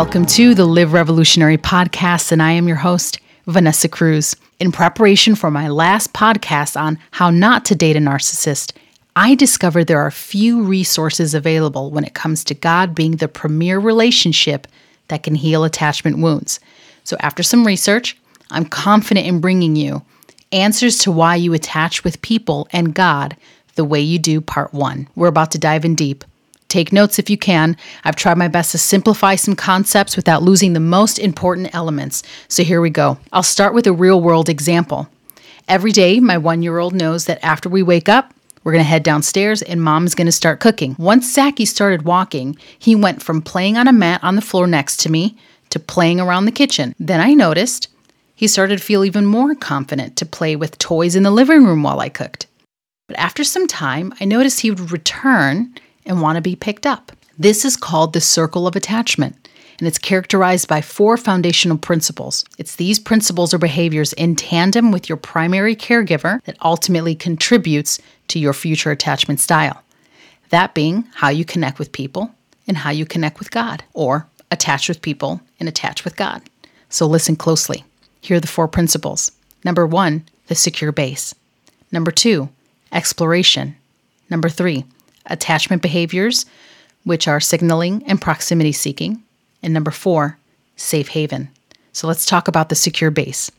Welcome to the Live Revolutionary podcast, and I am your host, Vanessa Cruz. In preparation for my last podcast on how not to date a narcissist, I discovered there are few resources available when it comes to God being the premier relationship that can heal attachment wounds. So, after some research, I'm confident in bringing you answers to why you attach with people and God the way you do, part one. We're about to dive in deep. Take notes if you can. I've tried my best to simplify some concepts without losing the most important elements. So here we go. I'll start with a real world example. Every day, my one year old knows that after we wake up, we're going to head downstairs and mom's going to start cooking. Once Zachy started walking, he went from playing on a mat on the floor next to me to playing around the kitchen. Then I noticed he started to feel even more confident to play with toys in the living room while I cooked. But after some time, I noticed he would return and want to be picked up. This is called the circle of attachment, and it's characterized by four foundational principles. It's these principles or behaviors in tandem with your primary caregiver that ultimately contributes to your future attachment style. That being how you connect with people and how you connect with God, or attach with people and attach with God. So listen closely. Here are the four principles. Number one, the secure base. Number two, exploration. Number three, attachment behaviors, which are signaling and proximity seeking. And number four, safe haven. So let's talk about the secure base.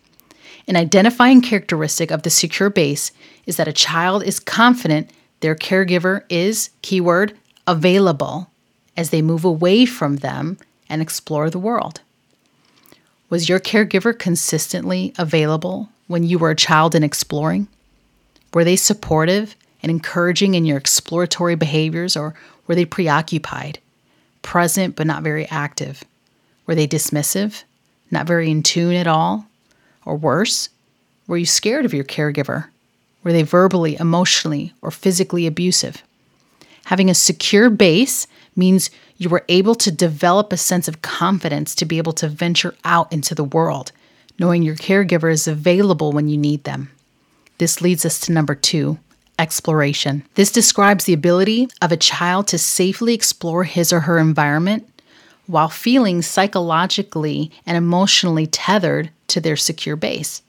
An identifying characteristic of the secure base is that a child is confident their caregiver is, keyword, available as they move away from them and explore the world. Was your caregiver consistently available when you were a child and exploring? Were they supportive and encouraging in your exploratory behaviors, or were they preoccupied, present but not very active? Were they dismissive, not very in tune at all? Or worse, were you scared of your caregiver? Were they verbally, emotionally, or physically abusive? Having a secure base means you were able to develop a sense of confidence to be able to venture out into the world, knowing your caregiver is available when you need them. This leads us to number two exploration. This describes the ability of a child to safely explore his or her environment while feeling psychologically and emotionally tethered to their secure base.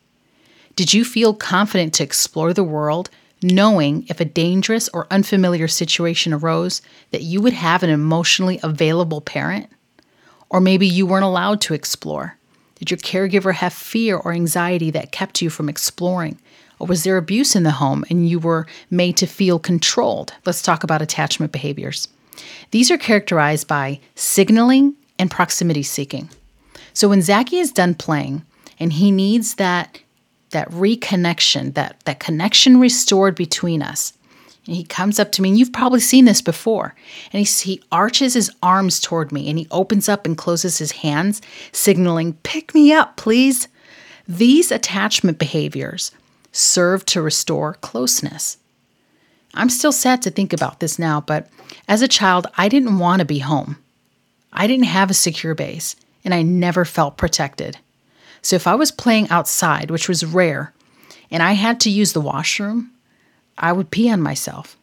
Did you feel confident to explore the world, knowing if a dangerous or unfamiliar situation arose that you would have an emotionally available parent? Or maybe you weren't allowed to explore. Did your caregiver have fear or anxiety that kept you from exploring? Or was there abuse in the home and you were made to feel controlled? Let's talk about attachment behaviors. These are characterized by signaling and proximity seeking. So when Zachy is done playing and he needs that that reconnection, that that connection restored between us, and he comes up to me, and you've probably seen this before. And he, he arches his arms toward me and he opens up and closes his hands, signaling, Pick me up, please. These attachment behaviors serve to restore closeness. I'm still sad to think about this now, but as a child, I didn't want to be home. I didn't have a secure base, and I never felt protected. So if I was playing outside, which was rare, and I had to use the washroom, I would pee on myself.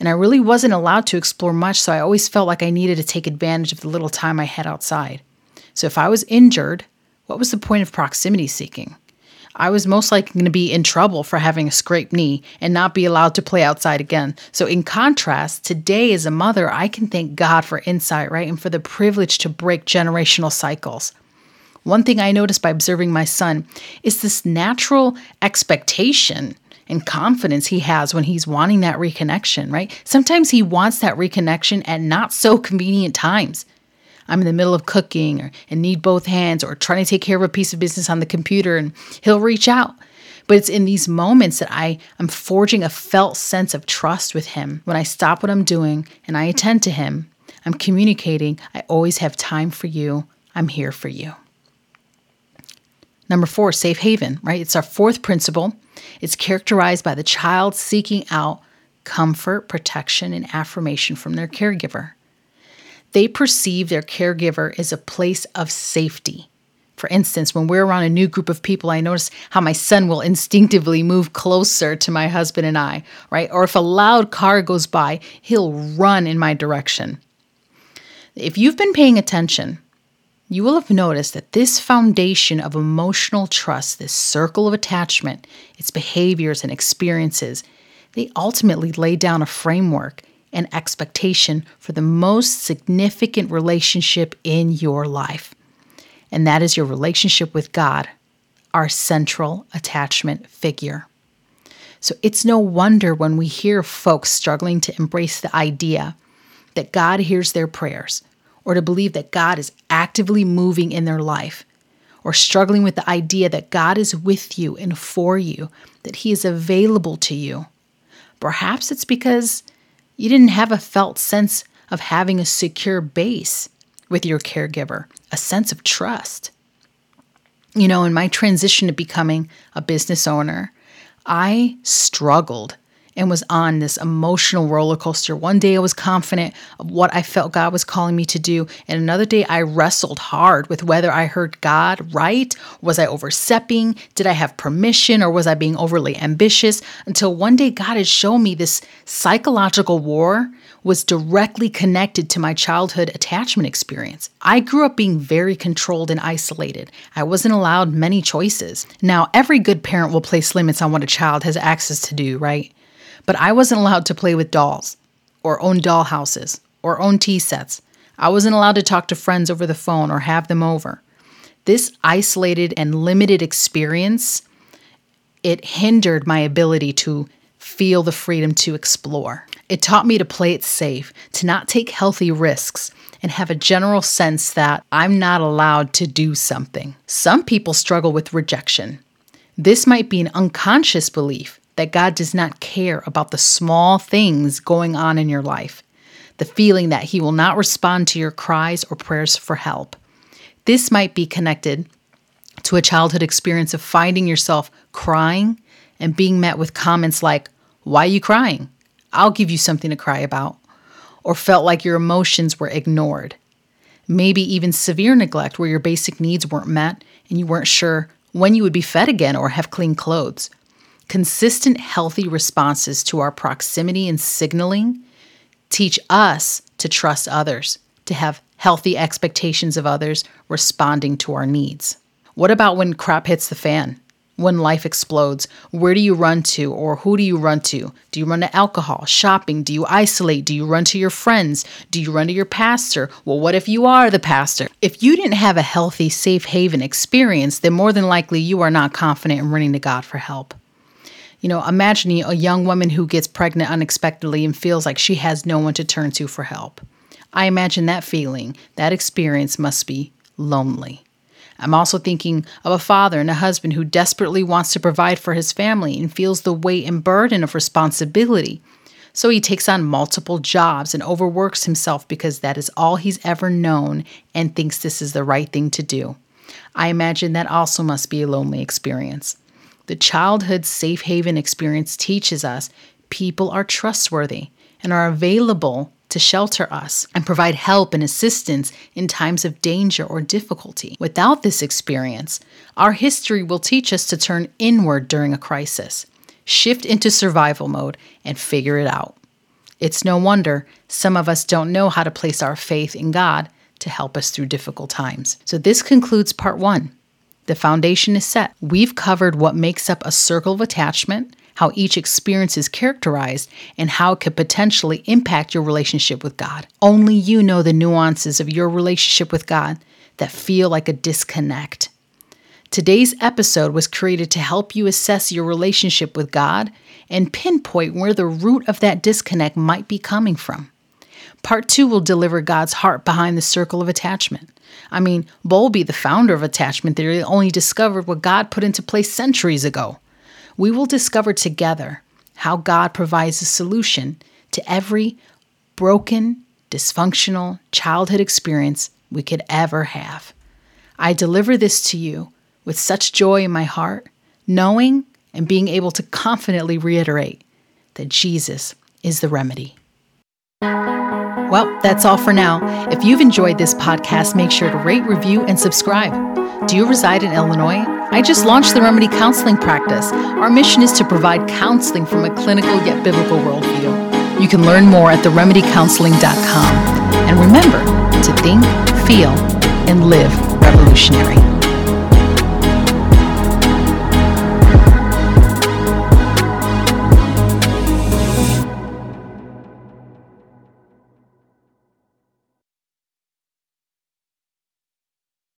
And I really wasn't allowed to explore much, so I always felt like I needed to take advantage of the little time I had outside. So if I was injured, what was the point of proximity seeking? I was most likely going to be in trouble for having a scraped knee and not be allowed to play outside again. So, in contrast, today as a mother, I can thank God for insight, right? And for the privilege to break generational cycles. One thing I noticed by observing my son is this natural expectation and confidence he has when he's wanting that reconnection, right? Sometimes he wants that reconnection at not so convenient times. I'm in the middle of cooking or and need both hands or trying to take care of a piece of business on the computer and he'll reach out. But it's in these moments that I am forging a felt sense of trust with him. When I stop what I'm doing and I attend to him, I'm communicating, I always have time for you. I'm here for you. Number four, safe haven, right? It's our fourth principle. It's characterized by the child seeking out comfort, protection, and affirmation from their caregiver. They perceive their caregiver as a place of safety. For instance, when we're around a new group of people, I notice how my son will instinctively move closer to my husband and I, right? Or if a loud car goes by, he'll run in my direction. If you've been paying attention, you will have noticed that this foundation of emotional trust, this circle of attachment, its behaviors and experiences, they ultimately lay down a framework and expectation for the most significant relationship in your life. And that is your relationship with God, our central attachment figure. So it's no wonder when we hear folks struggling to embrace the idea that God hears their prayers or to believe that God is actively moving in their life or struggling with the idea that God is with you and for you, that He is available to you. Perhaps it's because you didn't have a felt sense of having a secure base with your caregiver, a sense of trust. You know, in my transition to becoming a business owner, I struggled and was on this emotional roller coaster. One day I was confident of what I felt God was calling me to do, and another day I wrestled hard with whether I heard God right. Was I overstepping? Did I have permission or was I being overly ambitious? Until one day God had shown me this psychological war was directly connected to my childhood attachment experience. I grew up being very controlled and isolated. I wasn't allowed many choices. Now, every good parent will place limits on what a child has access to do, right? But I wasn't allowed to play with dolls, or own doll houses, or own tea sets. I wasn't allowed to talk to friends over the phone or have them over. This isolated and limited experience, it hindered my ability to feel the freedom to explore. It taught me to play it safe, to not take healthy risks, and have a general sense that I'm not allowed to do something. Some people struggle with rejection. This might be an unconscious belief that God does not care about the small things going on in your life, the feeling that He will not respond to your cries or prayers for help. This might be connected to a childhood experience of finding yourself crying and being met with comments like, Why are you crying? I'll give you something to cry about. Or felt like your emotions were ignored. Maybe even severe neglect where your basic needs weren't met and you weren't sure when you would be fed again or have clean clothes. Consistent, healthy responses to our proximity and signaling teach us to trust others, to have healthy expectations of others responding to our needs. What about when crap hits the fan? When life explodes, where do you run to or who do you run to? Do you run to alcohol, shopping? Do you isolate? Do you run to your friends? Do you run to your pastor? Well, what if you are the pastor? If you didn't have a healthy, safe haven experience, then more than likely you are not confident in running to God for help. You know, imagining a young woman who gets pregnant unexpectedly and feels like she has no one to turn to for help. I imagine that feeling, that experience must be lonely. I'm also thinking of a father and a husband who desperately wants to provide for his family and feels the weight and burden of responsibility. So he takes on multiple jobs and overworks himself because that is all he's ever known and thinks this is the right thing to do. I imagine that also must be a lonely experience. The childhood safe haven experience teaches us people are trustworthy and are available to shelter us and provide help and assistance in times of danger or difficulty. Without this experience, our history will teach us to turn inward during a crisis, shift into survival mode, and figure it out. It's no wonder some of us don't know how to place our faith in God to help us through difficult times. So, this concludes part one. The foundation is set. We've covered what makes up a circle of attachment, how each experience is characterized, and how it could potentially impact your relationship with God. Only you know the nuances of your relationship with God that feel like a disconnect. Today's episode was created to help you assess your relationship with God and pinpoint where the root of that disconnect might be coming from. Part two will deliver God's heart behind the circle of attachment. I mean, Bowlby, the founder of attachment theory, only discovered what God put into place centuries ago. We will discover together how God provides a solution to every broken, dysfunctional childhood experience we could ever have. I deliver this to you with such joy in my heart, knowing and being able to confidently reiterate that Jesus is the remedy. Well, that's all for now. If you've enjoyed this podcast, make sure to rate, review, and subscribe. Do you reside in Illinois? I just launched the Remedy Counseling Practice. Our mission is to provide counseling from a clinical yet biblical worldview. You can learn more at theremedycounseling.com. And remember, to think, feel, and live revolutionary.